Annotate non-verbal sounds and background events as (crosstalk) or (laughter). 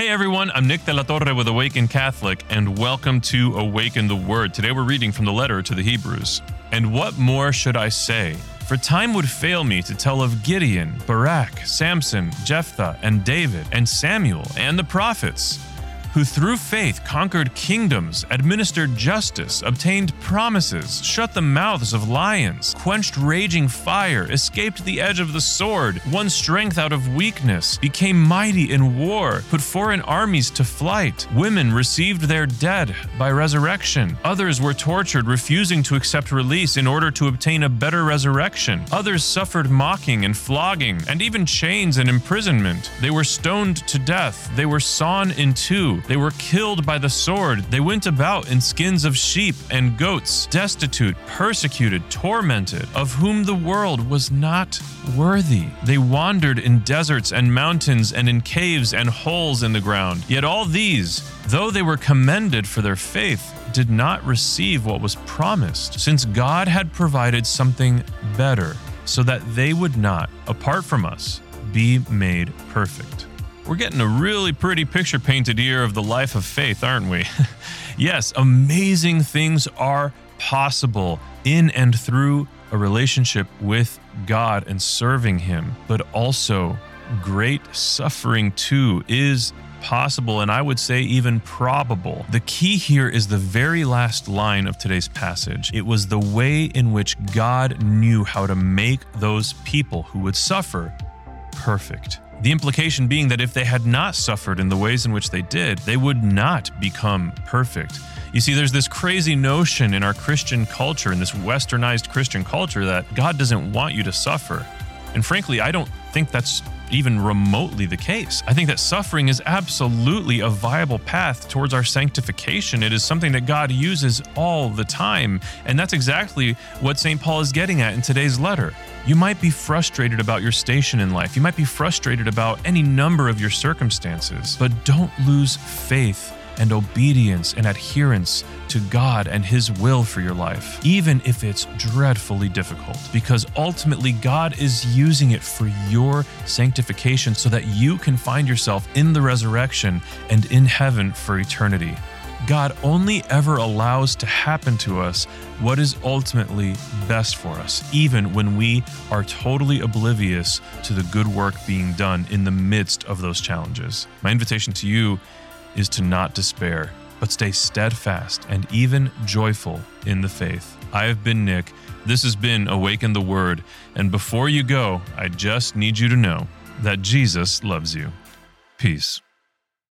Hey everyone, I'm Nick de la Torre with Awaken Catholic, and welcome to Awaken the Word. Today we're reading from the letter to the Hebrews. And what more should I say? For time would fail me to tell of Gideon, Barak, Samson, Jephthah, and David, and Samuel, and the prophets who through faith conquered kingdoms, administered justice, obtained promises, shut the mouths of lions, quenched raging fire, escaped the edge of the sword, won strength out of weakness, became mighty in war, put foreign armies to flight. Women received their dead by resurrection. Others were tortured, refusing to accept release in order to obtain a better resurrection. Others suffered mocking and flogging, and even chains and imprisonment. They were stoned to death. They were sawn in two. They were killed by the sword. They went about in skins of sheep and goats, destitute, persecuted, tormented, of whom the world was not worthy. They wandered in deserts and mountains and in caves and holes in the ground. Yet all these, though they were commended for their faith, did not receive what was promised, since God had provided something better, so that they would not, apart from us, be made perfect. We're getting a really pretty picture painted here of the life of faith, aren't we? (laughs) yes, amazing things are possible in and through a relationship with God and serving Him, but also great suffering too is possible and I would say even probable. The key here is the very last line of today's passage. It was the way in which God knew how to make those people who would suffer perfect. The implication being that if they had not suffered in the ways in which they did, they would not become perfect. You see, there's this crazy notion in our Christian culture, in this westernized Christian culture, that God doesn't want you to suffer. And frankly, I don't think that's even remotely the case. I think that suffering is absolutely a viable path towards our sanctification. It is something that God uses all the time. And that's exactly what St. Paul is getting at in today's letter. You might be frustrated about your station in life. You might be frustrated about any number of your circumstances, but don't lose faith and obedience and adherence to God and His will for your life, even if it's dreadfully difficult, because ultimately God is using it for your sanctification so that you can find yourself in the resurrection and in heaven for eternity. God only ever allows to happen to us what is ultimately best for us, even when we are totally oblivious to the good work being done in the midst of those challenges. My invitation to you is to not despair, but stay steadfast and even joyful in the faith. I have been Nick. This has been Awaken the Word. And before you go, I just need you to know that Jesus loves you. Peace.